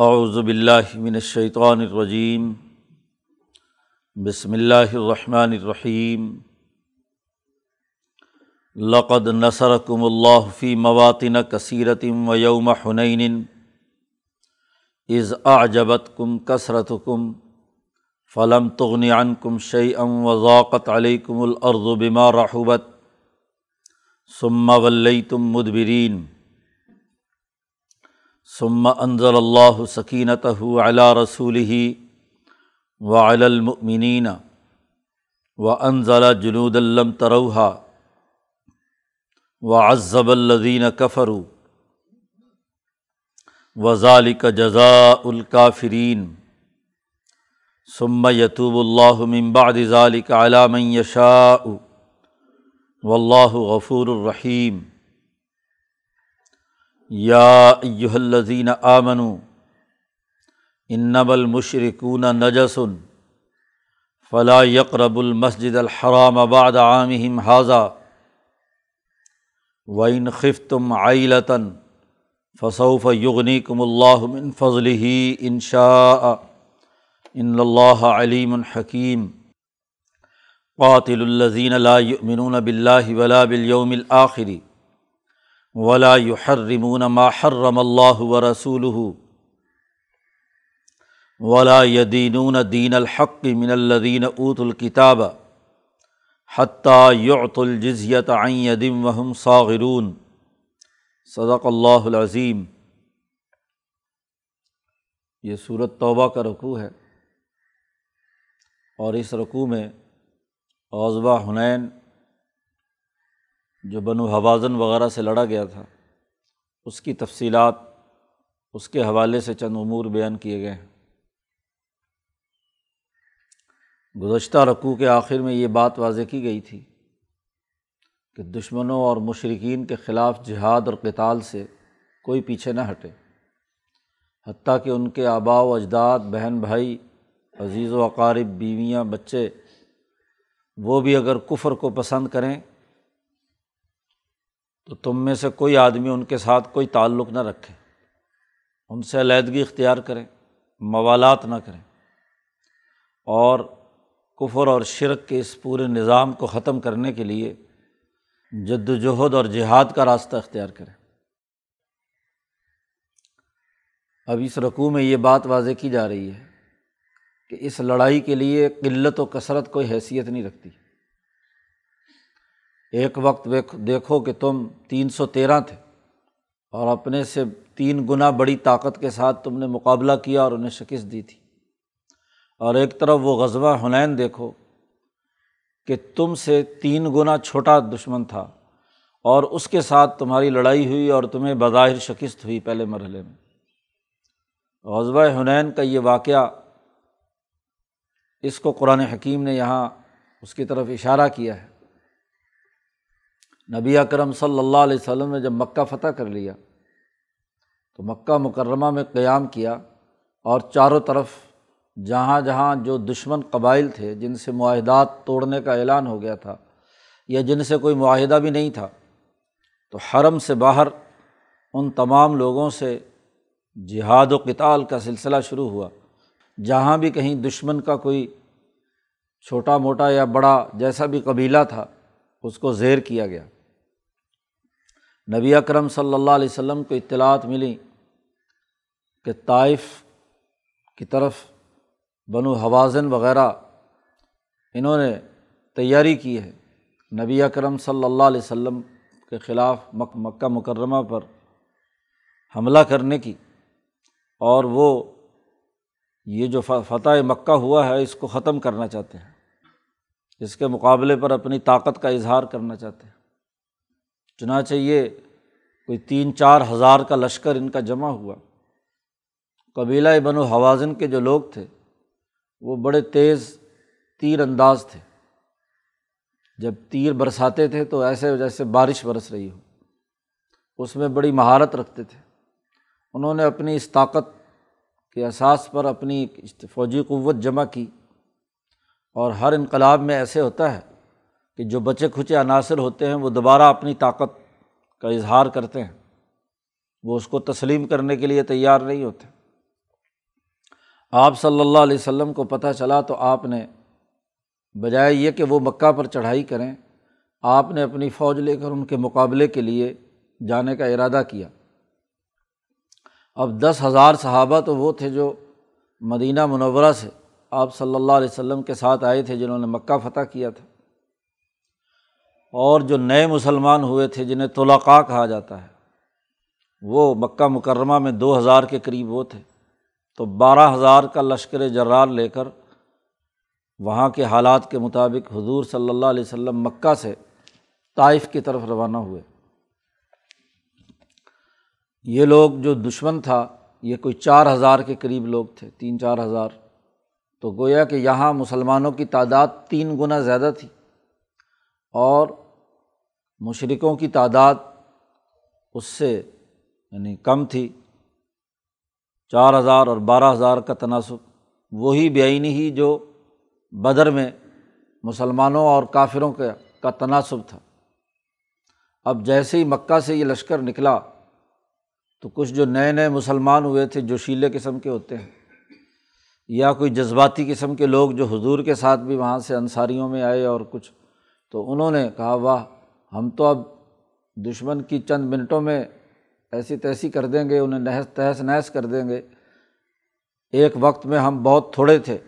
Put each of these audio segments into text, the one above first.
اعوذ باللہ من الشیطان الرجیم، بسم اللہ الرحمن الرحیم۔ لقد نصرکم اللہ فی مواطن کثیرتم و یوم حنین از اعجبتکم کثرتکم، فلم تغنی عنکم شیئا وضاقت علیکم الارض بما رحبت، ثم ولیتم مدبرین۔ ثم انضل اللہ سکینت علی رسول ہی و المؤمنین و انضل جنود الم تروحا و عذب الدین کفرو و ذالک جزاء الکافرین ثم یتوب اللہ من بعد ذالک علی من یشاء واللہ غفور الرحیم یا ایہا الذین آمنوا انما المشرکون نجسن فلا یقرب المسجد الحرام بعد عامہم حاضہ وََ خفتم عیلتاً فصوف یغنیکم اللہ من فضلہ انشاء ان اللہ علیم الحکیم قاتل الزین لا یؤمنون باللہ ولا بالیوم الآخری ولا يحرمون ما حرم اللہ و رسول ولا يدينون دین الحق من الدین اوت الکتاب حتیٰ یعط الجزیت عن يدم وهم صاغرون. صدق اللہ العظیم یہ صورت توبہ کا رقوع ہے اور اس رقوع میں عضبہ حنین جو بنو حوازن وغیرہ سے لڑا گیا تھا، اس کی تفصیلات اس کے حوالے سے چند امور بیان کیے گئے ہیں۔ گزشتہ رقوع کے آخر میں یہ بات واضح کی گئی تھی کہ دشمنوں اور مشرقین کے خلاف جہاد اور کتال سے کوئی پیچھے نہ ہٹے، حتیٰ کہ ان کے آبا و اجداد، بہن بھائی، عزیز و اقارب، بیویاں، بچے، وہ بھی اگر کفر کو پسند کریں تو تم میں سے کوئی آدمی ان کے ساتھ کوئی تعلق نہ رکھے۔ ان سے علیحدگی اختیار کریں، موالات نہ کریں۔ اور کفر اور شرک کے اس پورے نظام کو ختم کرنے کے لیے جد وجہد اور جہاد کا راستہ اختیار کریں۔ اب اس رقوع میں یہ بات واضح کی جا رہی ہے کہ اس لڑائی کے لیے قلت و کثرت کوئی حیثیت نہیں رکھتی۔ ایک وقت دیکھو کہ تم تین سو تیرہ تھے اور اپنے سے تین گنا بڑی طاقت کے ساتھ تم نے مقابلہ کیا اور انہیں شکست دی تھی۔ اور ایک طرف وہ غزبہ حنین دیکھو کہ تم سے تین گنا چھوٹا دشمن تھا اور اس کے ساتھ تمہاری لڑائی ہوئی اور تمہیں بظاہر شکست ہوئی پہلے مرحلے میں۔ غزبہ حنین کا یہ واقعہ اس کو قرآن حکیم نے یہاں اس کی طرف اشارہ کیا ہے۔ نبی اکرم صلی اللہ علیہ وسلم نے جب مکہ فتح کر لیا، تو مکہ مکرمہ میں قیام کیا اور چاروں طرف جہاں جہاں جو دشمن قبائل تھے، جن سے معاہدات توڑنے کا اعلان ہو گیا تھا یا جن سے کوئی معاہدہ بھی نہیں تھا، تو حرم سے باہر ان تمام لوگوں سے جہاد و کتال کا سلسلہ شروع ہوا۔ جہاں بھی کہیں دشمن کا کوئی چھوٹا موٹا یا بڑا جیسا بھی قبیلہ تھا، اس کو زیر کیا گیا۔ نبی اکرم صلی اللہ علیہ وسلم کو اطلاعات ملی کہ طائف کی طرف بنو حوازن وغیرہ انہوں نے تیاری کی ہے۔ نبی اکرم صلی اللہ علیہ وسلم کے خلاف مکہ مکرمہ پر حملہ کرنے کی اور وہ یہ جو فتح مکہ ہوا ہے اس کو ختم کرنا چاہتے ہیں۔ اس کے مقابلے پر اپنی طاقت کا اظہار کرنا چاہتے ہیں۔ چنانچہ یہ کوئی تین چار ہزار کا لشکر ان کا جمع ہوا۔ قبیلہ بن و حوازن کے جو لوگ تھے، وہ بڑے تیز تیر انداز تھے۔ جب تیر برساتے تھے تو ایسے جیسے بارش برس رہی ہو۔ اس میں بڑی مہارت رکھتے تھے۔ انہوں نے اپنی اس طاقت کے احساس پر اپنی فوجی قوت جمع کی۔ اور ہر انقلاب میں ایسے ہوتا ہے کہ جو بچے کھچے عناصر ہوتے ہیں، وہ دوبارہ اپنی طاقت کا اظہار کرتے ہیں۔ وہ اس کو تسلیم کرنے کے لیے تیار نہیں ہوتے۔ آپ صلی اللہ علیہ وسلم کو پتہ چلا تو آپ نے بجائے یہ کہ وہ مکہ پر چڑھائی کریں، آپ نے اپنی فوج لے کر ان کے مقابلے کے لیے جانے کا ارادہ کیا۔ اب دس ہزار صحابہ تو وہ تھے جو مدینہ منورہ سے آپ صلی اللہ علیہ وسلم کے ساتھ آئے تھے، جنہوں نے مکہ فتح کیا تھا۔ اور جو نئے مسلمان ہوئے تھے جنہیں تولاقا کہا جاتا ہے، وہ مکہ مکرمہ میں دو ہزار کے قریب وہ تھے۔ تو بارہ ہزار کا لشکر جرار لے کر وہاں کے حالات کے مطابق حضور صلی اللہ علیہ وسلم مکہ سے طائف کی طرف روانہ ہوئے۔ یہ لوگ جو دشمن تھا، یہ کوئی چار ہزار کے قریب لوگ تھے، تین چار ہزار۔ تو گویا کہ یہاں مسلمانوں کی تعداد تین گنا زیادہ تھی۔ اور مشرقوں کی تعداد اس سے یعنی کم تھی۔ چار ہزار اور بارہ ہزار کا تناسب، وہی بےآینی ہی جو بدر میں مسلمانوں اور کافروں کا کا تناسب تھا۔ اب جیسے ہی مکہ سے یہ لشکر نکلا، تو کچھ جو نئے نئے مسلمان ہوئے تھے، جو شیلے قسم کے ہوتے ہیں، یا کوئی جذباتی قسم کے لوگ جو حضور کے ساتھ بھی وہاں سے انصاریوں میں آئے اور کچھ تو انہوں نے کہا، واہ، ہم تو اب دشمن کی چند منٹوں میں ایسی تیسی کر دیں گے، انہیں نہس تہس نہس کر دیں گے۔ ایک وقت میں ہم بہت تھوڑے تھے،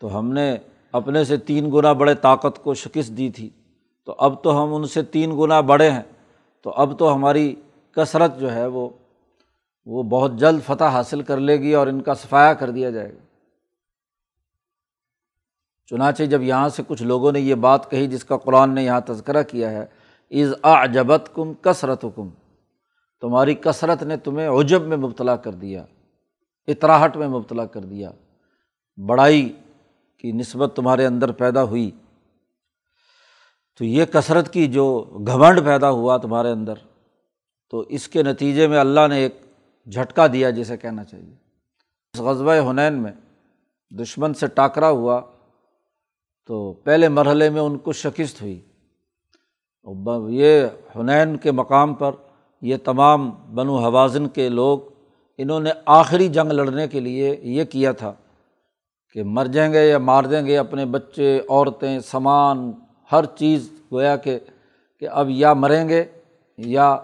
تو ہم نے اپنے سے تین گنا بڑے طاقت کو شکست دی تھی۔ تو اب تو ہم ان سے تین گنا بڑے ہیں۔ تو اب تو ہماری کثرت جو ہے وہ وہ بہت جلد فتح حاصل کر لے گی اور ان کا صفایا کر دیا جائے گا۔ چنانچہ جب یہاں سے کچھ لوگوں نے یہ بات کہی جس کا قرآن نے یہاں تذکرہ کیا ہے از آ جبت کم کثرت کم تمہاری کثرت نے تمہیں عجب میں مبتلا کر دیا، اطراہٹ میں مبتلا کر دیا، بڑائی کی نسبت تمہارے اندر پیدا ہوئی۔ تو یہ کثرت کی جو گھمنڈ پیدا ہوا تمہارے اندر، تو اس کے نتیجے میں اللہ نے ایک جھٹکا دیا جسے کہنا چاہیے۔ اس غزبۂ حنین میں دشمن سے ٹاکرا ہوا۔ تو پہلے مرحلے میں ان کو شکست ہوئی۔ یہ حنین کے مقام پر یہ تمام بن و حوازن کے لوگ، انہوں نے آخری جنگ لڑنے کے لیے یہ کیا تھا کہ مر جائیں گے یا مار دیں گے، اپنے بچے، عورتیں، سامان، ہر چیز گویا کہ کہ اب یا مریں گے یا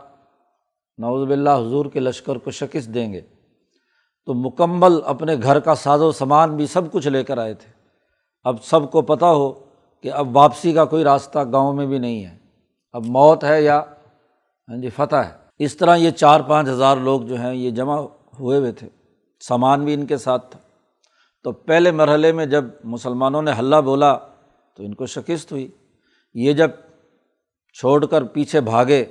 نوز باللہ حضور کے لشکر کو شکست دیں گے۔ تو مکمل اپنے گھر کا ساز و سامان بھی سب کچھ لے کر آئے تھے۔ اب سب کو پتہ ہو کہ اب واپسی کا کوئی راستہ گاؤں میں بھی نہیں ہے۔ اب موت ہے یا ہاں جی فتح ہے۔ اس طرح یہ چار پانچ ہزار لوگ جو ہیں یہ جمع ہوئے ہوئے تھے۔ سامان بھی ان کے ساتھ تھا۔ تو پہلے مرحلے میں جب مسلمانوں نے حلہ بولا تو ان کو شکست ہوئی۔ یہ جب چھوڑ کر پیچھے بھاگے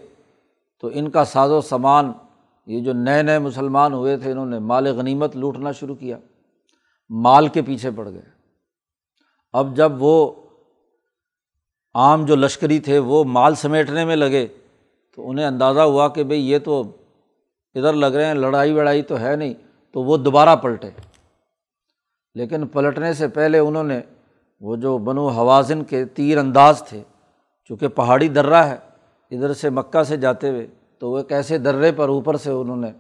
تو ان کا ساز و سامان، یہ جو نئے نئے مسلمان ہوئے تھے، انہوں نے مال غنیمت لوٹنا شروع کیا۔ مال کے پیچھے پڑ گئے۔ اب جب وہ عام جو لشکری تھے وہ مال سمیٹنے میں لگے تو انہیں اندازہ ہوا کہ بھائی یہ تو ادھر لگ رہے ہیں، لڑائی وڑائی تو ہے نہیں، تو وہ دوبارہ پلٹے۔ لیکن پلٹنے سے پہلے انہوں نے وہ جو بنو حوازن کے تیر انداز تھے، چونکہ پہاڑی درہ ہے، ادھر سے مکہ سے جاتے ہوئے تو وہ ایک ایسے درے پر اوپر سے انہوں نے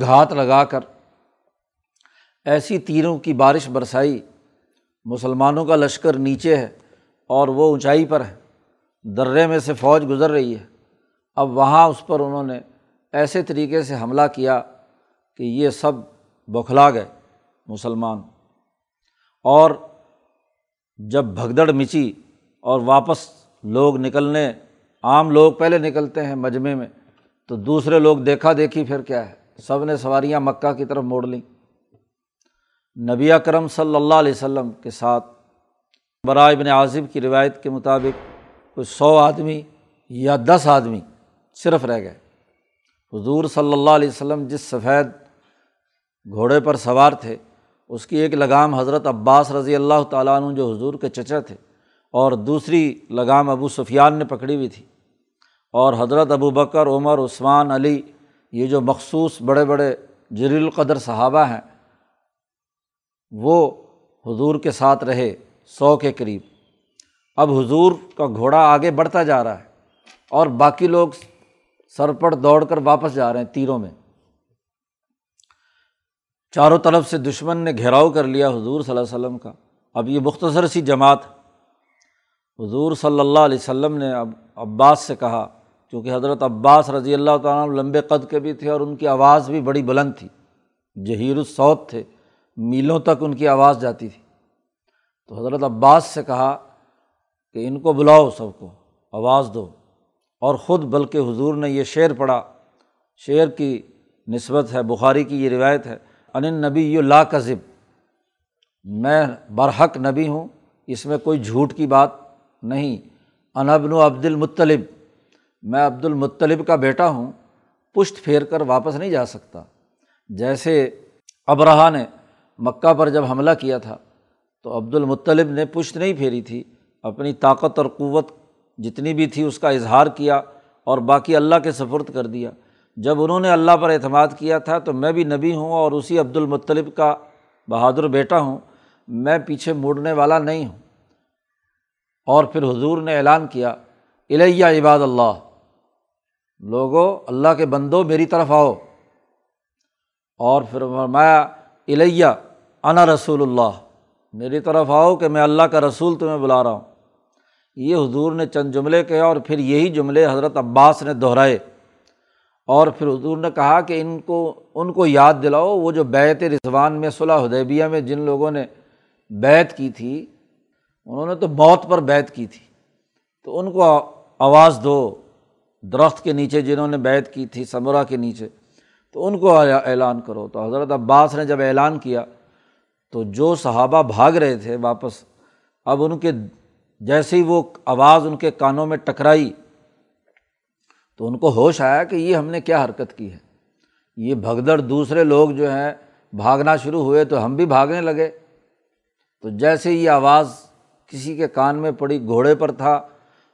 گھات لگا کر ایسی تیروں کی بارش برسائی مسلمانوں کا لشکر نیچے ہے اور وہ اونچائی پر ہے۔ درے میں سے فوج گزر رہی ہے۔ اب وہاں اس پر انہوں نے ایسے طریقے سے حملہ کیا کہ یہ سب بوکھلا گئے مسلمان۔ اور جب بھگدڑ مچی اور واپس لوگ نکلنے، عام لوگ پہلے نکلتے ہیں مجمے میں، تو دوسرے لوگ دیکھا دیکھی پھر کیا ہے؟ سب نے سواریاں مکہ کی طرف موڑ لیں۔ نبی کرم صلی اللہ علیہ وسلم کے ساتھ برائے ابن عاظم کی روایت کے مطابق کوئی سو آدمی یا دس آدمی صرف رہ گئے۔ حضور صلی اللہ علیہ وسلم جس سفید گھوڑے پر سوار تھے، اس کی ایک لگام حضرت عباس رضی اللہ تعالیٰ عنہ جو حضور کے چچا تھے، اور دوسری لگام ابو سفیان نے پکڑی ہوئی تھی۔ اور حضرت ابو بکر، عمر، عثمان، علی، یہ جو مخصوص بڑے بڑے جر القدر صحابہ ہیں وہ حضور کے ساتھ رہے سو کے قریب۔ اب حضور کا گھوڑا آگے بڑھتا جا رہا ہے اور باقی لوگ سر دوڑ کر واپس جا رہے ہیں تیروں میں۔ چاروں طرف سے دشمن نے گھیراؤ کر لیا حضور صلی اللہ علیہ وسلم کا۔ اب یہ مختصر سی جماعت۔ حضور صلی اللہ علیہ وسلم نے اب عباس سے کہا کیونکہ حضرت عباس رضی اللہ تعالیٰ لمبے قد کے بھی تھے اور ان کی آواز بھی بڑی بلند تھی۔ جہیر الصوت تھے۔ میلوں تک ان کی آواز جاتی تھی۔ تو حضرت عباس سے کہا کہ ان کو بلاؤ سب کو، آواز دو۔ اور خود بلکہ حضور نے یہ شعر پڑھا۔ شعر کی نسبت ہے، بخاری کی یہ روایت ہے، ان نبی لا کذب۔ میں برحق نبی ہوں، اس میں کوئی جھوٹ کی بات نہیں۔ انبن و عبد المطلب۔ میں عبد المطلب کا بیٹا ہوں، پشت پھیر کر واپس نہیں جا سکتا۔ جیسے ابرہا نے مکہ پر جب حملہ کیا تھا تو عبد المطلب نے پشت نہیں پھیری تھی، اپنی طاقت اور قوت جتنی بھی تھی اس کا اظہار کیا اور باقی اللہ کے سفرد کر دیا۔ جب انہوں نے اللہ پر اعتماد کیا تھا تو میں بھی نبی ہوں اور اسی عبد المطلب کا بہادر بیٹا ہوں۔ میں پیچھے مڑنے والا نہیں ہوں۔ اور پھر حضور نے اعلان کیا، الیہ عباد اللہ، لوگو، اللہ کے بندو میری طرف آؤ۔ اور پھر فرمایا، الیہ انا رسول اللہ۔ میری طرف آؤ کہ میں اللہ کا رسول تمہیں بلا رہا ہوں۔ یہ حضور نے چند جملے کہے اور پھر یہی جملے حضرت عباس نے دہرائے۔ اور پھر حضور نے کہا کہ ان کو ان کو یاد دلاؤ، وہ جو بیت رضوان میں صلاح حدیبیہ میں جن لوگوں نے بیت کی تھی، انہوں نے تو موت پر بیت کی تھی۔ تو ان کو آواز دو، درخت کے نیچے جنہوں نے بیت کی تھی ثمرہ کے نیچے۔ تو ان کو اعلان کرو۔ تو حضرت عباس نے جب اعلان کیا تو جو صحابہ بھاگ رہے تھے واپس، اب ان کے جیسے ہی وہ آواز ان کے کانوں میں ٹکرائی، تو ان کو ہوش آیا کہ یہ ہم نے کیا حرکت کی ہے۔ یہ بھگدڑ دوسرے لوگ جو ہیں بھاگنا شروع ہوئے تو ہم بھی بھاگنے لگے۔ تو جیسے یہ آواز کسی کے کان میں پڑی، گھوڑے پر تھا،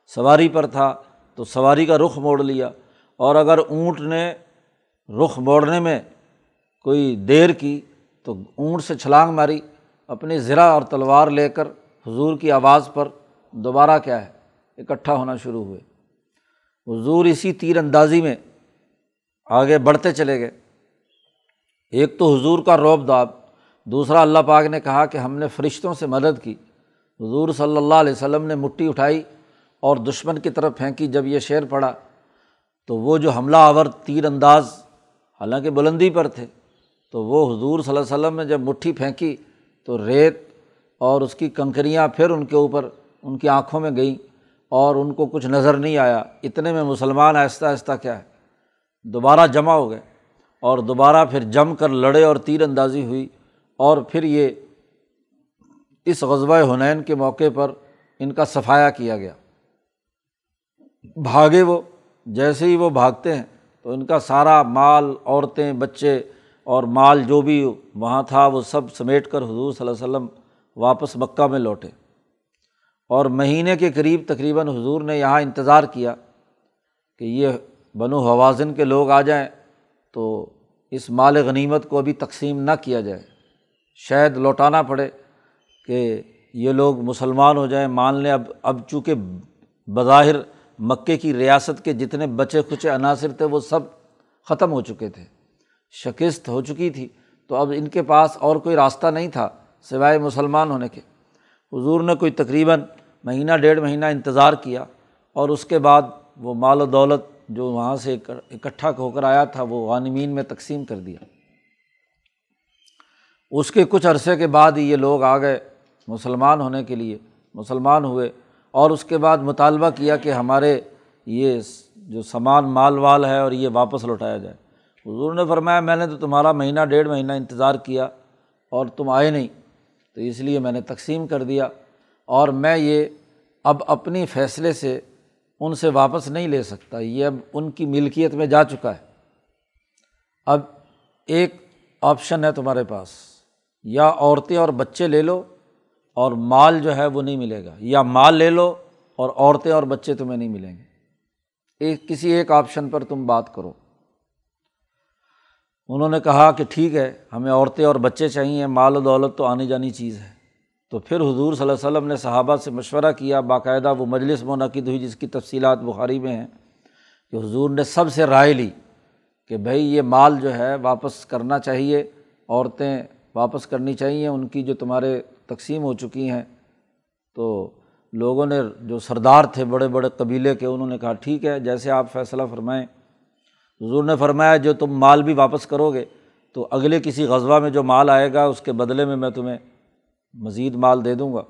سواری پر تھا، تو سواری کا رخ موڑ لیا۔ اور اگر اونٹ نے رخ موڑنے میں کوئی دیر کی تو اونٹ سے چھلانگ ماری، اپنی زرا اور تلوار لے کر حضور کی آواز پر دوبارہ کیا ہے، اکٹھا ہونا شروع ہوئے۔ حضور اسی تیر اندازی میں آگے بڑھتے چلے گئے۔ ایک تو حضور کا روب داب، دوسرا اللہ پاک نے کہا کہ ہم نے فرشتوں سے مدد کی۔ حضور صلی اللہ علیہ وسلم نے مٹھی اٹھائی اور دشمن کی طرف پھینکی۔ جب یہ شعر پڑا تو وہ جو حملہ آور تیر انداز حالانکہ بلندی پر تھے تو وہ حضور صلی اللہ علیہ وسلم نے جب مٹھی پھینکی تو ریت اور اس کی کنکریاں پھر ان کے اوپر ان کی آنکھوں میں گئیں اور ان کو کچھ نظر نہیں آیا۔ اتنے میں مسلمان آہستہ آہستہ کیا ہے؟ دوبارہ جمع ہو گئے اور دوبارہ پھر جم کر لڑے اور تیر اندازی ہوئی اور پھر یہ اس غزبۂ حنین کے موقع پر ان کا صفایا کیا گیا۔ بھاگے وہ، جیسے ہی وہ بھاگتے ہیں تو ان کا سارا مال، عورتیں، بچے اور مال جو بھی وہاں تھا وہ سب سمیٹ کر حضور صلی اللہ علیہ وسلم واپس مکہ میں لوٹے۔ اور مہینے کے قریب تقریباً حضور نے یہاں انتظار کیا کہ یہ بنو حوازن کے لوگ آ جائیں تو اس مال غنیمت کو ابھی تقسیم نہ کیا جائے۔ شاید لوٹانا پڑے کہ یہ لوگ مسلمان ہو جائیں۔ مان لیں اب اب چونکہ بظاہر مکے کی ریاست کے جتنے بچے کھچے عناصر تھے وہ سب ختم ہو چکے تھے۔ شکست ہو چکی تھی تو اب ان کے پاس اور کوئی راستہ نہیں تھا سوائے مسلمان ہونے کے۔ حضور نے کوئی تقریباً مہینہ، ڈیڑھ مہینہ انتظار کیا اور اس کے بعد وہ مال و دولت جو وہاں سے اکٹھا ہو کر آیا تھا وہ غانمین میں تقسیم کر دیا۔ اس کے کچھ عرصے کے بعد ہی یہ لوگ آ گئے مسلمان ہونے کے لیے، مسلمان ہوئے اور اس کے بعد مطالبہ کیا کہ ہمارے یہ جو سامان، مال وال ہے اور یہ واپس لوٹایا جائے۔ حضور نے فرمایا، میں نے تو تمہارا مہینہ، ڈیڑھ مہینہ انتظار کیا اور تم آئے نہیں، تو اس لیے میں نے تقسیم کر دیا اور میں یہ اب اپنی فیصلے سے ان سے واپس نہیں لے سکتا۔ یہ اب ان کی ملکیت میں جا چکا ہے۔ اب ایک آپشن ہے تمہارے پاس، یا عورتیں اور بچے لے لو اور مال جو ہے وہ نہیں ملے گا، یا مال لے لو اور عورتیں اور بچے تمہیں نہیں ملیں گے۔ ایک، کسی ایک آپشن پر تم بات کرو۔ انہوں نے کہا کہ ٹھیک ہے، ہمیں عورتیں اور بچے چاہیے، مال و دولت تو آنی جانی چیز ہے۔ تو پھر حضور صلی اللہ علیہ وسلم نے صحابہ سے مشورہ کیا، باقاعدہ وہ مجلس منعقد ہوئی جس کی تفصیلات بخاری میں ہیں کہ حضور نے سب سے رائے لی کہ بھائی یہ مال جو ہے واپس کرنا چاہیے، عورتیں واپس کرنی چاہیے، ان کی جو تمہارے تقسیم ہو چکی ہیں۔ تو لوگوں نے جو سردار تھے، بڑے بڑے قبیلے کے، انہوں نے کہا ٹھیک ہے، جیسے آپ فیصلہ فرمائیں حضور نے فرمایا جو تم مال بھی واپس کرو گے، تو اگلے کسی غذبہ میں جو مال آئے گا، اس کے بدلے میں میں تمہیں مزید مال دے دوں گا۔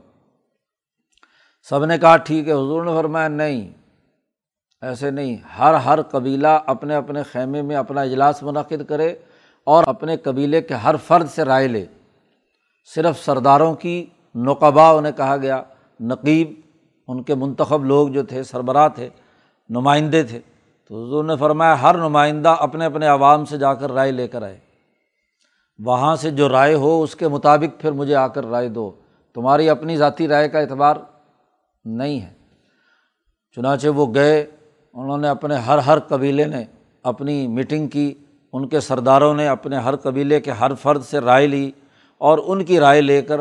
سب نے کہا، ٹھیک ہے۔ حضور نے فرمایا، نہیں، ایسے نہیں۔ ہر ہر قبیلہ اپنے اپنے خیمے میں اپنا اجلاس منعقد کرے اور اپنے قبیلے کے ہر فرد سے رائے لے۔ صرف سرداروں کی نقبہ انہیں کہا گیا، نقیب، ان کے منتخب لوگ جو تھے، سربراہ تھے، نمائندے تھے۔ تو حضور نے فرمایا، ہر نمائندہ اپنے اپنے عوام سے جا کر رائے لے کر آئے۔ وہاں سے جو رائے ہو، اس کے مطابق پھر مجھے آ کر رائے دو۔ تمہاری اپنی ذاتی رائے کا اعتبار نہیں ہے۔ چنانچہ وہ گئے، انہوں نے اپنے ہر ہر قبیلے نے اپنی میٹنگ کی۔ ان کے سرداروں نے اپنے ہر قبیلے کے ہر فرد سے رائے لی اور ان کی رائے لے کر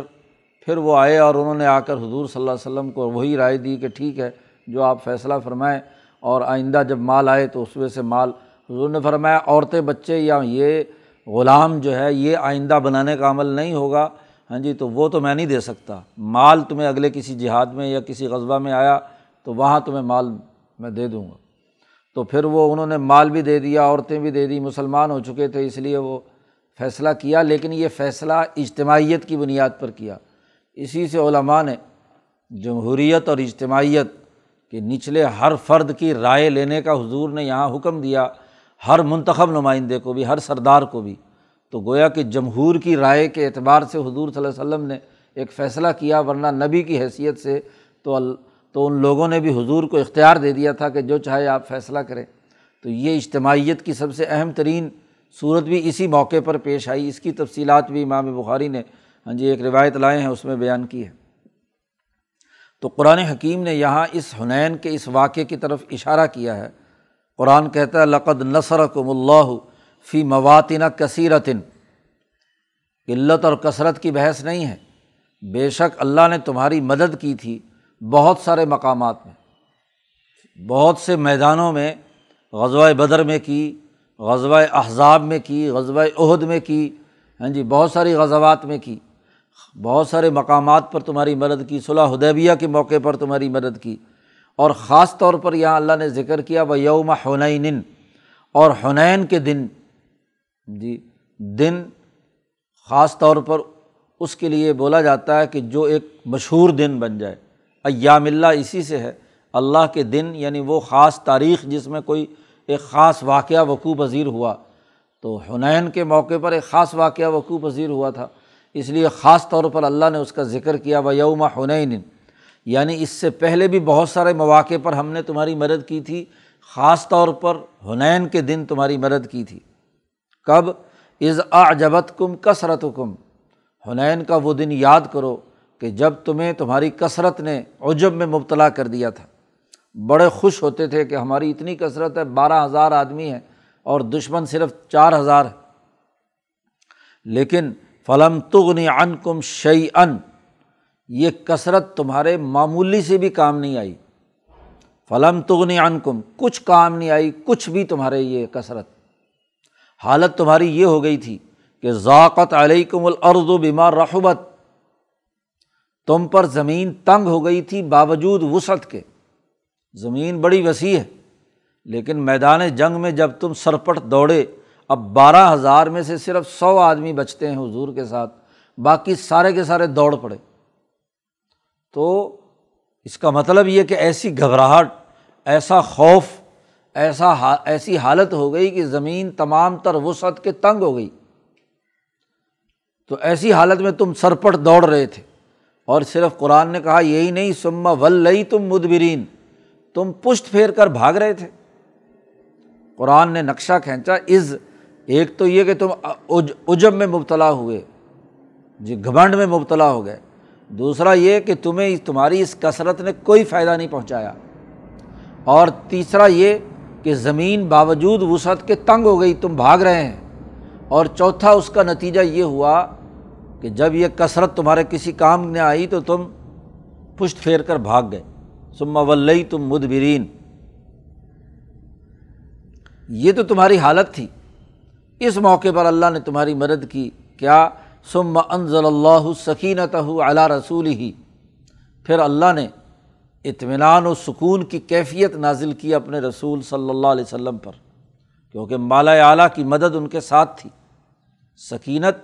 پھر وہ آئے اور انہوں نے آ کر حضور صلی اللہ علیہ وسلم کو وہی رائے دی کہ ٹھیک ہے، جو آپ فیصلہ فرمائیں اور آئندہ جب مال آئے تو اس میں سے مال حضور نے فرمایا، عورتیں بچے یا یہ غلام جو ہے، یہ آئندہ بنانے کا عمل نہیں ہوگا۔ ہاں جی تو وہ تو میں نہیں دے سکتا۔ مال تمہیں اگلے کسی جہاد میں یا کسی غذبہ میں آیا تو وہاں تمہیں مال میں دے دوں گا۔ تو پھر وہ، انہوں نے مال بھی دے دیا، عورتیں بھی دے دی، مسلمان ہو چکے تھے، اس لیے وہ فیصلہ کیا، لیکن یہ فیصلہ اجتماعیت کی بنیاد پر کیا۔ اسی سے علماء نے جمہوریت اور اجتماعیت کے نچلے ہر فرد کی رائے لینے کا حضور نے یہاں حکم دیا، ہر منتخب نمائندے کو بھی، ہر سردار کو بھی۔ تو گویا کہ جمہور کی رائے کے اعتبار سے حضور صلی اللہ علیہ وسلم نے ایک فیصلہ کیا، ورنہ نبی کی حیثیت سے تو تو ان لوگوں نے بھی حضور کو اختیار دے دیا تھا کہ جو چاہے آپ فیصلہ کریں۔ تو یہ اجتماعیت کی سب سے اہم ترین صورت بھی اسی موقع پر پیش آئی۔ اس کی تفصیلات بھی امام بخاری نے ہاں جی ایک روایت لائے ہیں، اس میں بیان کی ہے۔ تو قرآن حکیم نے یہاں اس حنین کے اس واقعے کی طرف اشارہ کیا ہے۔ قرآن کہتا ہے، لقد نثر کم اللہ فی مواتین کثیرتن۔ قلت اور کثرت کی بحث نہیں ہے۔ بے شک اللہ نے تمہاری مدد کی تھی بہت سارے مقامات میں۔ بہت سے میدانوں میں، غزوہ بدر میں کی، غزوہ احزاب میں کی، غزوہ عہد میں کی ہاں جی بہت ساری غزوات میں کی۔ بہت سارے مقامات پر تمہاری مدد کی صلاح حدیبیہ کے موقع پر تمہاری مدد کی۔ اور خاص طور پر یہاں اللہ نے ذکر کیا، وہ یوم حنین اور حنین کے دن جی دن خاص طور پر اس کے لیے بولا جاتا ہے کہ جو ایک مشہور دن بن جائے۔ ایام اللہ اسی سے ہے۔ اللہ کے دن یعنی وہ خاص تاریخ جس میں کوئی ایک خاص واقعہ وقوع پذیر ہوا۔ تو حنین کے موقع پر ایک خاص واقعہ وقوع پذیر ہوا تھا۔ اس لیے خاص طور پر اللہ نے اس کا ذکر کیا، و یوم حنین. یعنی اس سے پہلے بھی بہت سارے مواقع پر ہم نے تمہاری مدد کی تھی، خاص طور پر حنین کے دن تمہاری مدد کی تھی۔ کب؟ از آجبت کم کثرت کم حنین کا وہ دن یاد کرو کہ جب تمہیں تمہاری کثرت نے عجب میں مبتلا کر دیا تھا۔ بڑے خوش ہوتے تھے کہ ہماری اتنی کثرت ہے، بارہ ہزار آدمی ہیں اور دشمن صرف چار ہزار ہے لیکن فلم تغنی ان کم شعی ان یہ کثرت تمہارے معمولی سے بھی کام نہیں آئی۔ فلم تغنی ان کم کچھ کام نہیں آئی، کچھ بھی تمہارے یہ کثرت۔ حالت تمہاری یہ ہو گئی تھی کہ ذاقت علیکم الارض و بیمار رحبت۔ تم پر زمین تنگ ہو گئی تھی باوجود وسعت کے۔ زمین بڑی وسیع ہے، لیکن میدان جنگ میں جب تم سرپٹ دوڑے اب بارہ ہزار میں سے صرف سو آدمی بچتے ہیں حضور کے ساتھ، باقی سارے کے سارے دوڑ پڑے۔ تو اس کا مطلب یہ کہ ایسی گھبراہٹ، ایسا خوف، ایسا ایسی حالت ہو گئی کہ زمین تمام تر وسعت کے تنگ ہو گئی۔ تو ایسی حالت میں تم سرپٹ دوڑ رہے تھے۔ اور صرف قرآن نے کہا، یہی نہیں سما ولئی تم مدبرین تم پشت پھیر کر بھاگ رہے تھے۔ قرآن نے نقشہ کھینچا از ایک تو یہ کہ تم اجب میں مبتلا ہوئے جی گھمنڈ میں مبتلا ہو گئے۔ دوسرا یہ کہ تمہیں تمہاری اس کثرت نے کوئی فائدہ نہیں پہنچایا۔ اور تیسرا یہ کہ زمین باوجود وسعت کے تنگ ہو گئی، تم بھاگ رہے ہیں۔ اور چوتھا اس کا نتیجہ یہ ہوا کہ جب یہ کثرت تمہارے کسی کام میں آئی تو تم پشت پھیر کر بھاگ گئے۔ سما ولئی تم مدبرین۔ یہ تو تمہاری حالت تھی۔ اس موقع پر اللہ نے تمہاری مدد کی، کیا؟ سم انضل اللہ سکینت علیہ رسول ہی پھر اللہ نے اطمینان و سکون کی کیفیت نازل کی اپنے رسول صلی اللہ علیہ وسلم پر، کیونکہ مالا اعلیٰ کی مدد ان کے ساتھ تھی۔ سکینت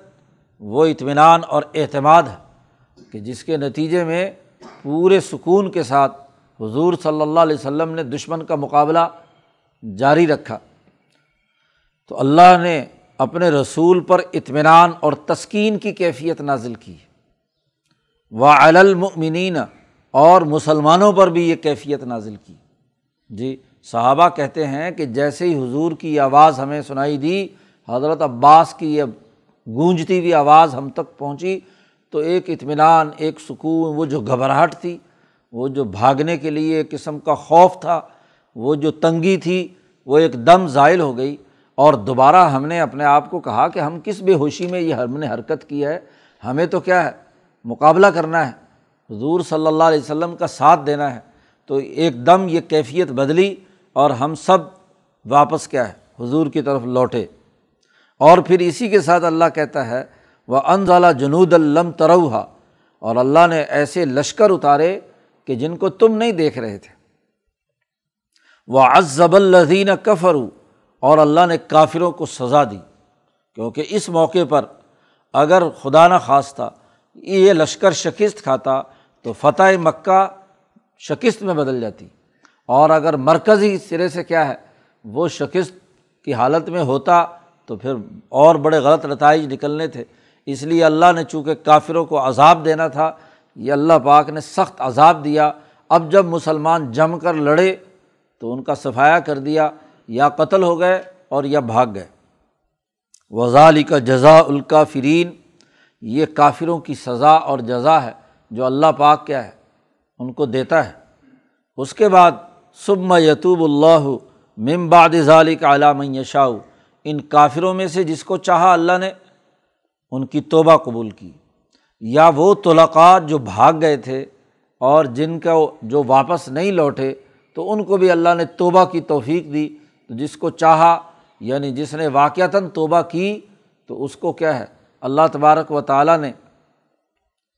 وہ اطمینان اور اعتماد ہے کہ جس کے نتیجے میں پورے سکون کے ساتھ حضور صلی اللہ علیہ وسلم نے دشمن کا مقابلہ جاری رکھا۔ تو اللہ نے اپنے رسول پر اطمینان اور تسکین کی کیفیت نازل کی۔ و علمنین اور مسلمانوں پر بھی یہ کیفیت نازل کی۔ جی صحابہ کہتے ہیں کہ جیسے ہی حضور کی آواز ہمیں سنائی دی، حضرت عباس کی یہ گونجتی ہوئی آواز ہم تک پہنچی، تو ایک اطمینان، ایک سکون، وہ جو گھبراہٹ تھی، وہ جو بھاگنے کے لیے ایک قسم کا خوف تھا، وہ جو تنگی تھی، وہ ایک دم زائل ہو گئی۔ اور دوبارہ ہم نے اپنے آپ کو کہا کہ ہم کس بے ہوشی میں یہ ہم نے حرکت کی ہے، ہمیں تو کیا ہے، مقابلہ کرنا ہے، حضور صلی اللہ علیہ وسلم کا ساتھ دینا ہے۔ تو ایک دم یہ کیفیت بدلی اور ہم سب واپس کیا ہے، حضور کی طرف لوٹے۔ اور پھر اسی کے ساتھ اللہ کہتا ہے وہ انضالہ جنود الم تروہا اور اللہ نے ایسے لشکر اتارے کہ جن کو تم نہیں دیکھ رہے تھے۔ وہ ازب الزین کفرو اور اللہ نے کافروں کو سزا دی۔ کیونکہ اس موقع پر اگر خدا نہ خاص تھا یہ لشکر شکست کھاتا تو فتح مکہ شکست میں بدل جاتی۔ اور اگر مرکزی سرے سے کیا ہے، وہ شکست کی حالت میں ہوتا تو پھر اور بڑے غلط نتائج نکلنے تھے۔ اس لیے اللہ نے چونکہ کافروں کو عذاب دینا تھا، یہ اللہ پاک نے سخت عذاب دیا۔ اب جب مسلمان جم کر لڑے تو ان کا صفایا کر دیا۔ یا قتل ہو گئے اور یا بھاگ گئے۔ وزالی کا جزا الکا فرین یہ کافروں کی سزا اور جزا ہے جو اللہ پاک کیا ہے، ان کو دیتا ہے۔ اس کے بعد صبح یتوب اللہ ممباد ظالی کا علام یشاؤ ان کافروں میں سے جس کو چاہا اللہ نے ان کی توبہ قبول کی۔ یا وہ تلقات جو بھاگ گئے تھے اور جن کا جو واپس نہیں لوٹے، تو ان کو بھی اللہ نے توبہ کی توفیق دی۔ تو جس کو چاہا یعنی جس نے واقعتاً توبہ کی، تو اس کو کیا ہے؟ اللہ تبارک و تعالیٰ نے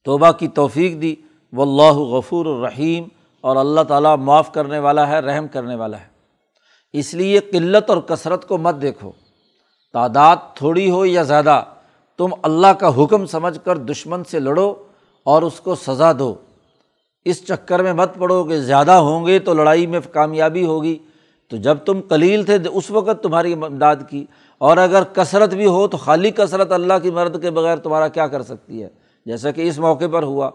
توبہ کی توفیق دی۔ و اللہ غفور الرحیم، اور اللہ تعالیٰ معاف کرنے والا ہے، رحم کرنے والا ہے۔ اس لیے قلت اور کثرت کو مت دیکھو۔ تعداد تھوڑی ہو یا زیادہ، تم اللہ کا حکم سمجھ کر دشمن سے لڑو اور اس کو سزا دو۔ اس چکر میں مت پڑو کہ زیادہ ہوں گے تو لڑائی میں کامیابی ہوگی۔ تو جب تم کلیل تھے، اس وقت تمہاری امداد کی۔ اور اگر کثرت بھی ہو تو خالی کثرت اللہ کی مرد کے بغیر تمہارا کیا کر سکتی ہے؟ جیسا کہ اس موقع پر ہوا۔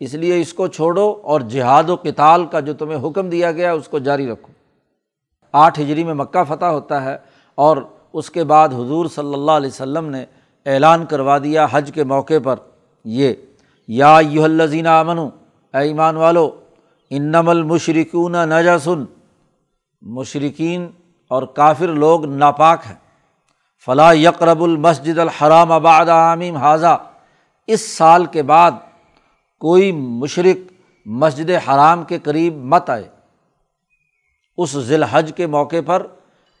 اس لیے اس کو چھوڑو اور جہاد و کتال کا جو تمہیں حکم دیا گیا، اس کو جاری رکھو۔ آٹھ ہجری میں مکہ فتح ہوتا ہے اور اس کے بعد حضور صلی اللہ علیہ وسلم نے اعلان کروا دیا حج کے موقع پر یہ۔ یا یو الزینہ امن اے ایمان والو انم المشرکون نجاسن مشرقین اور کافر لوگ ناپاک ہیں۔ فلاں یقرب المسجد الحرام آباد عامیم حاضہ اس سال کے بعد کوئی مشرق مسجد حرام کے قریب مت آئے۔ اس ذی الحج کے موقع پر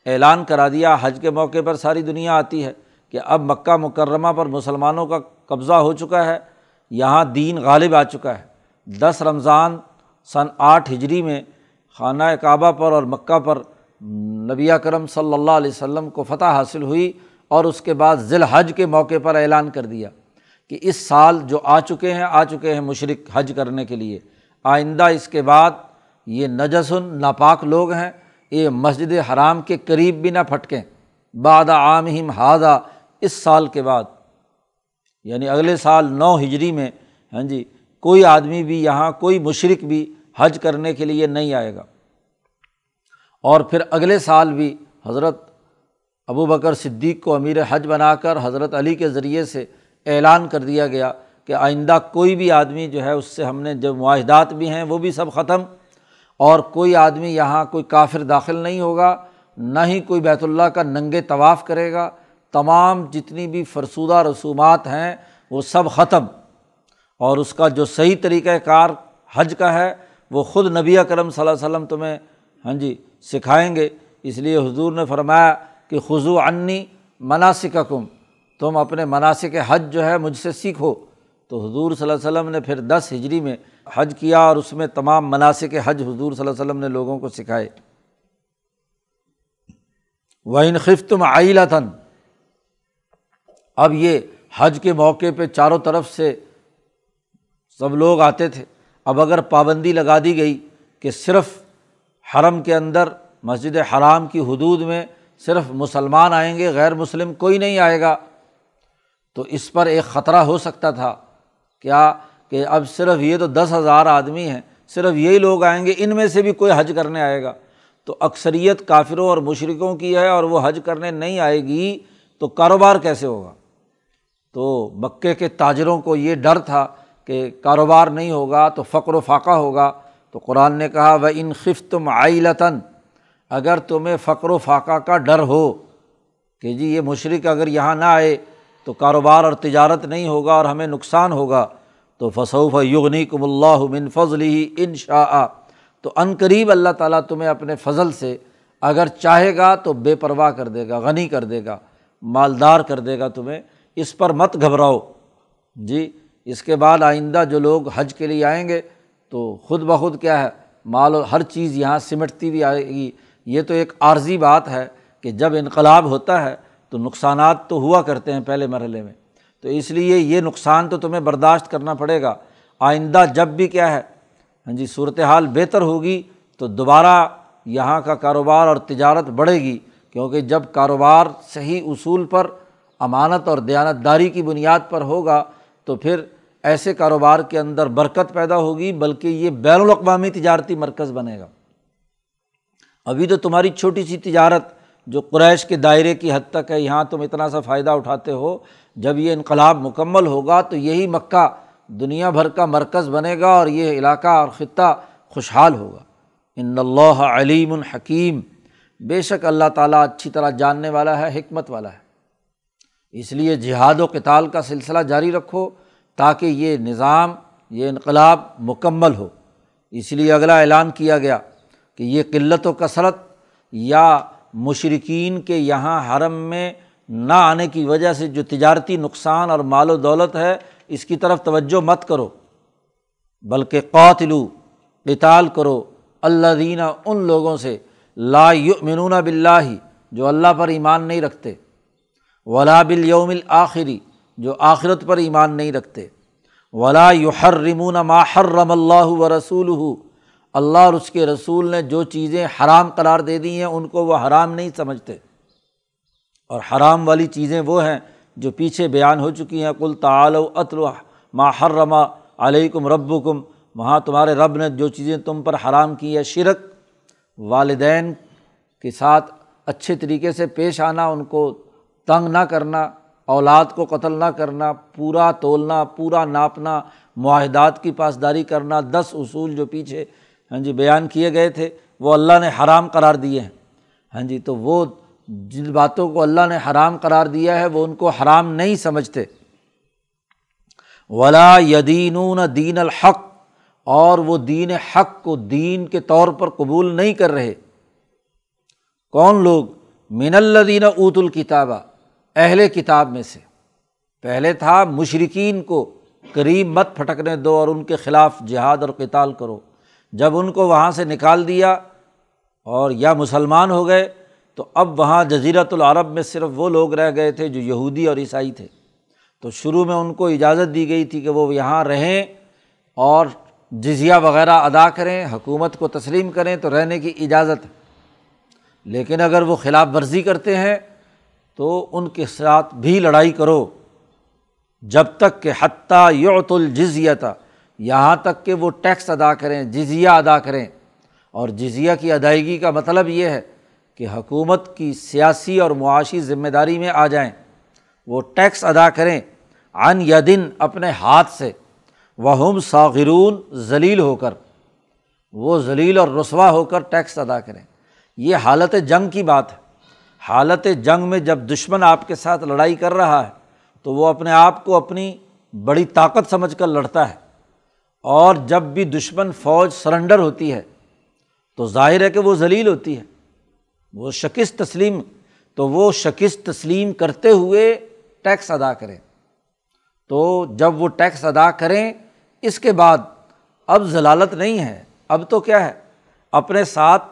اعلان کرا دیا۔ حج کے موقع پر ساری دنیا آتی ہے کہ اب مکہ مکرمہ پر مسلمانوں کا قبضہ ہو چکا ہے۔ یہاں دین غالب آ چکا ہے۔ دس رمضان سن آٹھ ہجری میں خانہ کعبہ پر اور مکہ پر نبی کرم صلی اللہ علیہ وسلم کو فتح حاصل ہوئی اور اس کے بعد ذی الحج کے موقع پر اعلان کر دیا کہ اس سال جو آ چکے ہیں، آ چکے ہیں مشرق حج کرنے کے لیے۔ آئندہ اس کے بعد یہ نجسن، ناپاک لوگ ہیں، یہ مسجد حرام کے قریب بھی نہ پھٹکیں۔ باد عام ہادہ اس سال کے بعد۔ یعنی اگلے سال نو ہجری میں ہاں جی کوئی آدمی بھی یہاں، کوئی مشرق بھی حج کرنے کے لیے نہیں آئے گا۔ اور پھر اگلے سال بھی حضرت ابو بکر صدیق کو امیر حج بنا کر حضرت علی کے ذریعے سے اعلان کر دیا گیا کہ آئندہ کوئی بھی آدمی جو ہے اس سے ہم نے جو معاہدات بھی ہیں وہ بھی سب ختم، اور کوئی آدمی یہاں کوئی کافر داخل نہیں ہوگا، نہ ہی کوئی بیت اللہ کا ننگے طواف کرے گا، تمام جتنی بھی فرسودہ رسومات ہیں وہ سب ختم۔ اور اس کا جو صحیح طریقۂ کار حج کا ہے وہ خود نبی کرم صلی اللہ علیہ وسلم تمہیں ہاں جی سکھائیں گے۔ اس لیے حضور نے فرمایا کہ خضو عنی مناسکم تم اپنے مناسب حج جو ہے مجھ سے سیکھو۔ تو حضور صلی اللہ علیہ وسلم نے پھر دس ہجری میں حج کیا اور اس میں تمام مناسب حج حضور صلی اللہ علیہ وسلم نے لوگوں کو سکھائے۔ وہ انخف تم آئلتاً اب یہ حج کے موقع پہ چاروں طرف سے سب لوگ آتے تھے۔ اب اگر پابندی لگا دی گئی کہ صرف حرم کے اندر مسجد حرام کی حدود میں صرف مسلمان آئیں گے، غیر مسلم کوئی نہیں آئے گا، تو اس پر ایک خطرہ ہو سکتا تھا۔ کیا کہ اب صرف یہ تو دس ہزار آدمی ہیں، صرف یہی لوگ آئیں گے، ان میں سے بھی کوئی حج کرنے آئے گا۔ تو اکثریت کافروں اور مشرقوں کی ہے اور وہ حج کرنے نہیں آئے گی، تو کاروبار کیسے ہوگا؟ تو مکے کے تاجروں کو یہ ڈر تھا کہ کاروبار نہیں ہوگا تو فقر و فاقہ ہوگا۔ تو قرآن نے کہا وہ ان خفتم آئلتاً اگر تمہیں فقر و فاقہ کا ڈر ہو کہ جی یہ مشرق اگر یہاں نہ آئے تو کاروبار اور تجارت نہیں ہوگا اور ہمیں نقصان ہوگا، تو فصوف یغنی کم اللہ من فضل ہی ان شاء۔ تو عن قریب اللہ تعالیٰ تمہیں اپنے فضل سے اگر چاہے گا تو بے پرواہ کر دے گا، غنی کر دے گا، مالدار کر دے گا تمہیں۔ اس پر مت گھبراؤ۔ جی اس کے بعد آئندہ جو لوگ حج کے لیے آئیں گے تو خود بخود کیا ہے، مال و ہر چیز یہاں سمٹتی بھی آئے گی۔ یہ تو ایک عارضی بات ہے کہ جب انقلاب ہوتا ہے تو نقصانات تو ہوا کرتے ہیں پہلے مرحلے میں۔ تو اس لیے یہ نقصان تو تمہیں برداشت کرنا پڑے گا۔ آئندہ جب بھی کیا ہے ہاں جی صورت حال بہتر ہوگی تو دوبارہ یہاں کا کاروبار اور تجارت بڑھے گی۔ کیونکہ جب کاروبار صحیح اصول پر، امانت اور دیانت داری کی بنیاد پر ہوگا تو پھر ایسے کاروبار کے اندر برکت پیدا ہوگی، بلکہ یہ بین الاقوامی تجارتی مرکز بنے گا۔ ابھی تو تمہاری چھوٹی سی تجارت جو قریش کے دائرے کی حد تک ہے، یہاں تم اتنا سا فائدہ اٹھاتے ہو، جب یہ انقلاب مکمل ہوگا تو یہی مکہ دنیا بھر کا مرکز بنے گا اور یہ علاقہ اور خطہ خوشحال ہوگا۔ ان اللہ علیم الحکیم بے شک اللہ تعالیٰ اچھی طرح جاننے والا ہے، حکمت والا ہے۔ اس لیے جہاد و کتال کا سلسلہ جاری رکھو۔ تاکہ یہ نظام، یہ انقلاب مکمل ہو۔ اس لیے اگلا اعلان کیا گیا کہ یہ قلت و کثرت یا مشرقین کے یہاں حرم میں نہ آنے کی وجہ سے جو تجارتی نقصان اور مال و دولت ہے، اس کی طرف توجہ مت کرو، بلکہ قاتلو، قتال کرو۔ اللہ دینہ ان لوگوں سے، لا یؤمنون بلّہ جو اللہ پر ایمان نہیں رکھتے۔ ولا بل یوم الآخری جو آخرت پر ایمان نہیں رکھتے۔ ولا یحرمون ما حرم اللہ و رسول اللہ اور اس کے رسول نے جو چیزیں حرام قرار دے دی ہیں، ان کو وہ حرام نہیں سمجھتے۔ اور حرام والی چیزیں وہ ہیں جو پیچھے بیان ہو چکی ہیں۔ کل تعال و عطل ما حرما علیکم رب کم وہاں تمہارے رب نے جو چیزیں تم پر حرام کی ہے، شرک، والدین کے ساتھ اچھے طریقے سے پیش آنا، ان کو تنگ نہ کرنا۔ اولاد کو قتل نہ کرنا، پورا تولنا، پورا ناپنا، معاہدات کی پاسداری کرنا، دس اصول جو پیچھے ہاں جی بیان کیے گئے تھے، وہ اللہ نے حرام قرار دیے ہیں۔ ہاں جی تو وہ جن باتوں کو اللہ نے حرام قرار دیا ہے، وہ ان کو حرام نہیں سمجھتے۔ ولا یدین دین الحق، اور وہ دین حق کو دین کے طور پر قبول نہیں کر رہے۔ کون لوگ؟ من الدین اوت الکتابہ اہل کتاب میں سے۔ پہلے تھا مشرقین کو قریب مت پھٹکنے دو اور ان کے خلاف جہاد اور کتال کرو۔ جب ان کو وہاں سے نکال دیا اور یا مسلمان ہو گئے، تو اب وہاں جزیرت العرب میں صرف وہ لوگ رہ گئے تھے جو یہودی اور عیسائی تھے۔ تو شروع میں ان کو اجازت دی گئی تھی کہ وہ یہاں رہیں اور جزیہ وغیرہ ادا کریں، حکومت کو تسلیم کریں تو رہنے کی اجازت ہے۔ لیکن اگر وہ خلاف ورزی کرتے ہیں تو ان کے ساتھ بھی لڑائی کرو۔ جب تک کہ حتیٰ یوت الجزیتا یہاں تک کہ وہ ٹیکس ادا کریں، جزیہ ادا کریں۔ اور جزیہ کی ادائیگی کا مطلب یہ ہے کہ حکومت کی سیاسی اور معاشی ذمہ داری میں آ جائیں۔ وہ ٹیکس ادا کریں عن یا دن اپنے ہاتھ سے۔ وہ ساغرون ذلیل ہو کر۔ وہ ذلیل اور رسوا ہو کر ٹیکس ادا کریں۔ یہ حالت جنگ کی بات ہے۔ حالت جنگ میں جب دشمن آپ کے ساتھ لڑائی کر رہا ہے، تو وہ اپنے آپ کو اپنی بڑی طاقت سمجھ کر لڑتا ہے۔ اور جب بھی دشمن فوج سرنڈر ہوتی ہے، تو ظاہر ہے کہ وہ ذلیل ہوتی ہے۔ وہ شکست تسلیم، تو وہ شکست تسلیم کرتے ہوئے ٹیکس ادا کریں۔ تو جب وہ ٹیکس ادا کریں، اس کے بعد اب ضلالت نہیں ہے۔ اب تو کیا ہے؟ اپنے ساتھ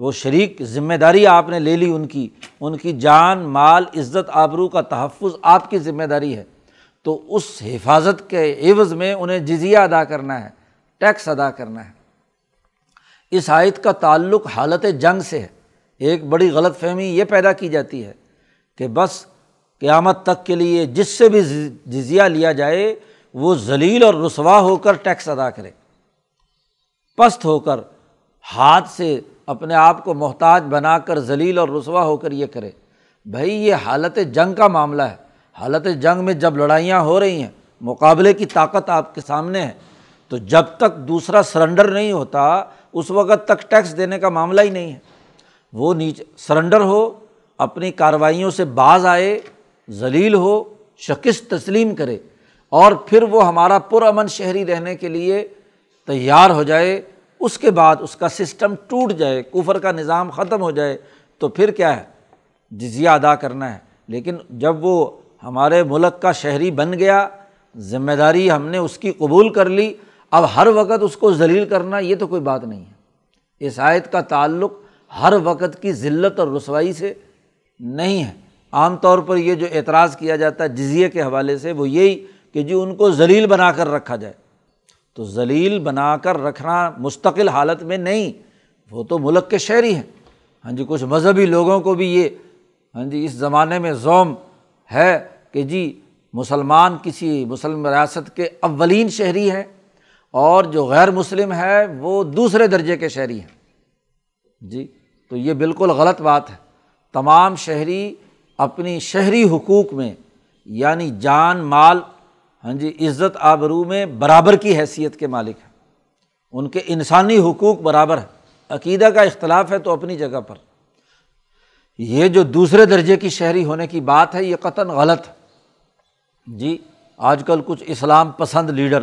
وہ شریک ذمہ داری آپ نے لے لی ان کی ان کی جان، مال، عزت، آبرو کا تحفظ آپ کی ذمہ داری ہے۔ تو اس حفاظت کے عوض میں انہیں جزیہ ادا کرنا ہے، ٹیکس ادا کرنا ہے۔ اس آیت کا تعلق حالت جنگ سے ہے۔ ایک بڑی غلط فہمی یہ پیدا کی جاتی ہے کہ بس قیامت تک کے لیے جس سے بھی جزیہ لیا جائے، وہ ذلیل اور رسوا ہو کر ٹیکس ادا کرے۔ پست ہو کر ہاتھ سے اپنے آپ کو محتاج بنا کر ذلیل اور رسوا ہو کر یہ کرے۔ بھائی، یہ حالت جنگ کا معاملہ ہے۔ حالت جنگ میں جب لڑائیاں ہو رہی ہیں، مقابلے کی طاقت آپ کے سامنے ہے، تو جب تک دوسرا سرنڈر نہیں ہوتا، اس وقت تک ٹیکس دینے کا معاملہ ہی نہیں ہے۔ وہ نیچے سرنڈر ہو، اپنی کارروائیوں سے باز آئے، ذلیل ہو، شکست تسلیم کرے اور پھر وہ ہمارا پرامن شہری رہنے کے لیے تیار ہو جائے۔ اس کے بعد اس کا سسٹم ٹوٹ جائے، کفر کا نظام ختم ہو جائے، تو پھر کیا ہے؟ جزیہ ادا کرنا ہے۔ لیکن جب وہ ہمارے ملک کا شہری بن گیا، ذمہ داری ہم نے اس کی قبول کر لی، اب ہر وقت اس کو ذلیل کرنا یہ تو کوئی بات نہیں ہے۔ اس آیت کا تعلق ہر وقت کی ذلت اور رسوائی سے نہیں ہے۔ عام طور پر یہ جو اعتراض کیا جاتا ہے جزیے کے حوالے سے، وہ یہی کہ جی ان کو ذلیل بنا کر رکھا جائے۔ تو ذلیل بنا کر رکھنا مستقل حالت میں نہیں، وہ تو ملک کے شہری ہیں۔ ہاں جی کچھ مذہبی لوگوں کو بھی یہ ہاں جی اس زمانے میں زوم ہے کہ جی مسلمان کسی مسلم ریاست کے اولین شہری ہیں اور جو غیر مسلم ہے وہ دوسرے درجے کے شہری ہیں۔ جی تو یہ بالکل غلط بات ہے۔ تمام شہری اپنی شہری حقوق میں یعنی جان، مال ہاں جی عزت آبرو میں برابر کی حیثیت کے مالک ہیں۔ ان کے انسانی حقوق برابر ہے عقیدہ کا اختلاف ہے تو اپنی جگہ پر۔ یہ جو دوسرے درجے کی شہری ہونے کی بات ہے، یہ قطن غلط ہے۔ جی آج کل کچھ اسلام پسند لیڈر،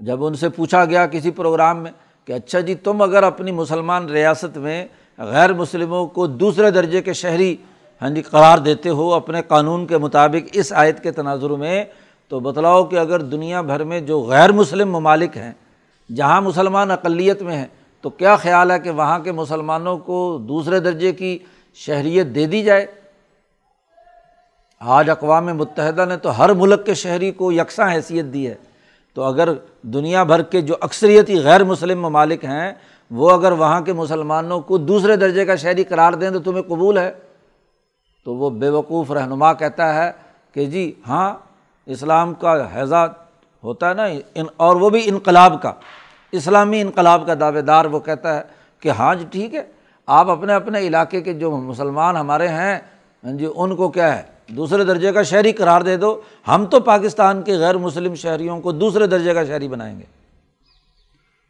جب ان سے پوچھا گیا کسی پروگرام میں کہ اچھا جی تم اگر اپنی مسلمان ریاست میں غیر مسلموں کو دوسرے درجے کے شہری ہاں جی قرار دیتے ہو اپنے قانون کے مطابق اس آیت کے تناظر میں تو بتلاؤ کہ اگر دنیا بھر میں جو غیر مسلم ممالک ہیں، جہاں مسلمان اقلیت میں ہیں، تو کیا خیال ہے کہ وہاں کے مسلمانوں کو دوسرے درجے کی شہریت دے دی جائے؟ آج اقوام متحدہ نے تو ہر ملک کے شہری کو یکساں حیثیت دی ہے۔ تو اگر دنیا بھر کے جو اکثریتی غیر مسلم ممالک ہیں، وہ اگر وہاں کے مسلمانوں کو دوسرے درجے کا شہری قرار دیں تو تمہیں قبول ہے؟ تو وہ بے وقوف رہنما کہتا ہے کہ جی ہاں اسلام کا حیضہ ہوتا ہے نا، ان، اور وہ بھی انقلاب کا، اسلامی انقلاب کا دعوے دار وہ کہتا ہے کہ ہاں جی ٹھیک ہے، آپ اپنے اپنے علاقے کے جو مسلمان ہمارے ہیں ہاں جی ان کو کیا ہے، دوسرے درجے کا شہری قرار دے دو، ہم تو پاکستان کے غیر مسلم شہریوں کو دوسرے درجے کا شہری بنائیں گے۔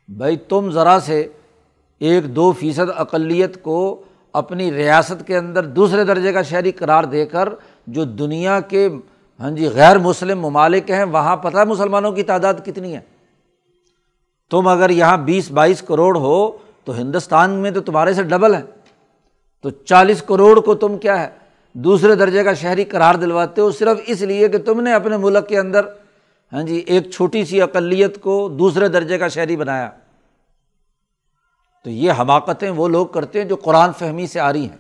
بھائی تم ذرا سے ایک دو فیصد اقلیت کو اپنی ریاست کے اندر دوسرے درجے کا شہری قرار دے کر جو دنیا کے ہاں جی غیر مسلم ممالک ہیں، وہاں پتہ مسلمانوں کی تعداد کتنی ہے؟ تم اگر یہاں بیس بائیس کروڑ ہو تو ہندوستان میں تو تمہارے سے ڈبل ہے تو چالیس کروڑ کو تم کیا ہے؟ دوسرے درجے کا شہری قرار دلواتے ہو صرف اس لیے کہ تم نے اپنے ملک کے اندر ہاں جی ایک چھوٹی سی اقلیت کو دوسرے درجے کا شہری بنایا۔ تو یہ حماقتیں وہ لوگ کرتے ہیں جو قرآن فہمی سے آ رہی ہیں۔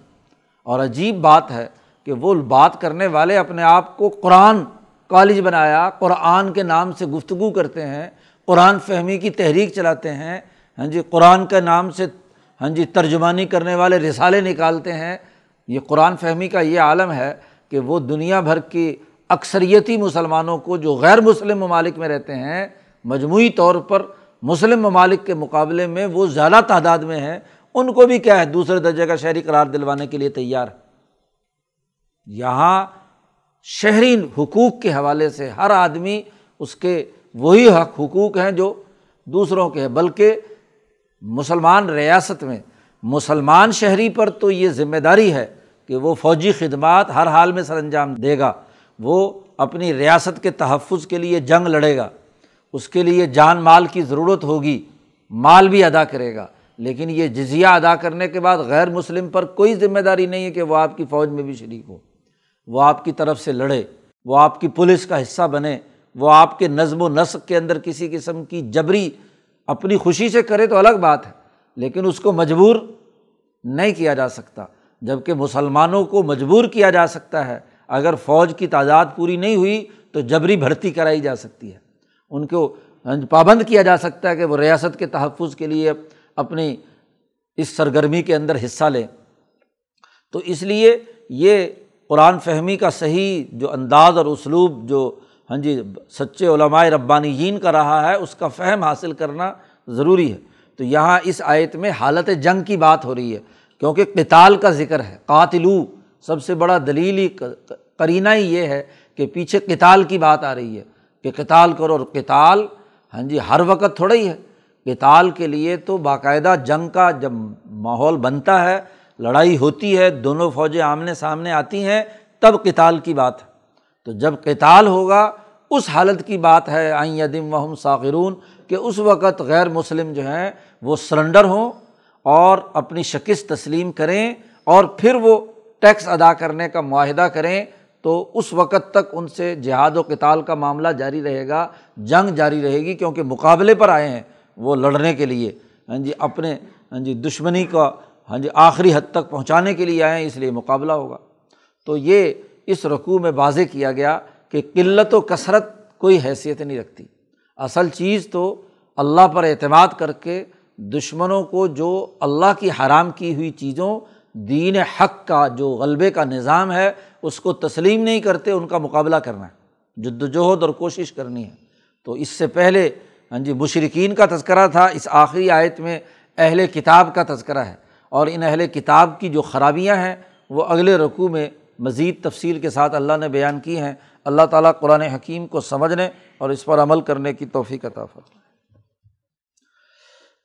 اور عجیب بات ہے کہ وہ بات کرنے والے اپنے آپ کو قرآن کالج بنایا، قرآن کے نام سے گفتگو کرتے ہیں، قرآن فہمی کی تحریک چلاتے ہیں ہاں جی قرآن کے نام سے ہاں جی ترجمانی کرنے والے رسالے نکالتے ہیں۔ یہ قرآن فہمی کا یہ عالم ہے کہ وہ دنیا بھر کی اکثریتی مسلمانوں کو جو غیر مسلم ممالک میں رہتے ہیں، مجموعی طور پر مسلم ممالک کے مقابلے میں وہ زیادہ تعداد میں ہیں۔ ان کو بھی کیا ہے؟ دوسرے درجے کا شہری قرار دلوانے کے لیے تیار۔ ہے یہاں شہری حقوق کے حوالے سے ہر آدمی اس کے وہی حق حقوق ہیں جو دوسروں کے ہیں۔ بلکہ مسلمان ریاست میں، مسلمان شہری پر تو یہ ذمہ داری ہے کہ وہ فوجی خدمات ہر حال میں سر انجام دے گا۔ وہ اپنی ریاست کے تحفظ کے لیے جنگ لڑے گا۔ اس کے لیے جان مال کی ضرورت ہوگی، مال بھی ادا کرے گا۔ لیکن یہ جزیہ ادا کرنے کے بعد غیر مسلم پر کوئی ذمہ داری نہیں ہے کہ وہ آپ کی فوج میں بھی شریک ہو۔ وہ آپ کی طرف سے لڑے، وہ آپ کی پولیس کا حصہ بنے، وہ آپ کے نظم و نسق کے اندر کسی قسم کی جبری اپنی خوشی سے کرے تو الگ بات ہے، لیکن اس کو مجبور نہیں کیا جا سکتا جبکہ مسلمانوں کو مجبور کیا جا سکتا ہے۔ اگر فوج کی تعداد پوری نہیں ہوئی تو جبری بھرتی کرائی جا سکتی ہے۔ ان کو پابند کیا جا سکتا ہے کہ وہ ریاست کے تحفظ کے لیے اپنی اس سرگرمی کے اندر حصہ لیں۔ تو اس لیے یہ قرآن فہمی کا صحیح جو انداز اور اسلوب جو ہاں جی سچے علمائے ربانیین کا رہا ہے، اس کا فہم حاصل کرنا ضروری ہے۔ تو یہاں اس آیت میں حالت جنگ کی بات ہو رہی ہے، کیونکہ کتال کا ذکر ہے، قاتلو۔ سب سے بڑا دلیلی کرینہ ہی یہ ہے کہ پیچھے کتال کی بات آ رہی ہے۔ کہ کتال کرو اور کتال ہاں جی ہر وقت تھوڑا ہی ہے۔ کتال کے لیے تو باقاعدہ جنگ کا جب ماحول بنتا ہے لڑائی ہوتی ہے، دونوں فوجیں آمنے سامنے آتی ہیں، تب کتال کی بات ہے۔ تو جب کتال ہوگا، اس حالت کی بات ہے، آئیں یدم وہم ساخرون، کہ اس وقت غیر مسلم جو ہیں، وہ سرنڈر ہوں اور اپنی شکست تسلیم کریں اور پھر وہ ٹیکس ادا کرنے کا معاہدہ کریں، تو اس وقت تک ان سے جہاد و کتال کا معاملہ جاری رہے گا، جنگ جاری رہے گی، کیونکہ مقابلے پر آئے ہیں وہ لڑنے کے لیے۔ ہاں جی اپنے ہاں جی دشمنی کا ہاں جی آخری حد تک پہنچانے کے لیے آئے ہیں، اس لیے مقابلہ ہوگا۔ تو یہ اس رقوع میں واضح کیا گیا کہ قلت و کثرت کوئی حیثیت نہیں رکھتی۔ اصل چیز تو اللہ پر اعتماد کر کے دشمنوں کو جو اللہ کی حرام کی ہوئی چیزوں، دین حق کا جو غلبے کا نظام ہے، اس کو تسلیم نہیں کرتے، ان کا مقابلہ کرنا ہے۔ جد وجہد اور کوشش کرنی ہے۔ تو اس سے پہلے ہاں جی مشرقین کا تذکرہ تھا، اس آخری آیت میں اہل کتاب کا تذکرہ ہے۔ اور ان اہل کتاب کی جو خرابیاں ہیں، وہ اگلے رقوع میں مزید تفصیل کے ساتھ اللہ نے بیان کی ہیں۔ اللہ تعالیٰ قرآن حکیم کو سمجھنے اور اس پر عمل کرنے کی توفیق عطا فرمائے۔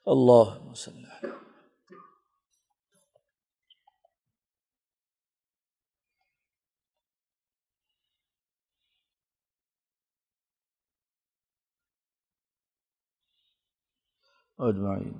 اللہ وسلم اجمعین۔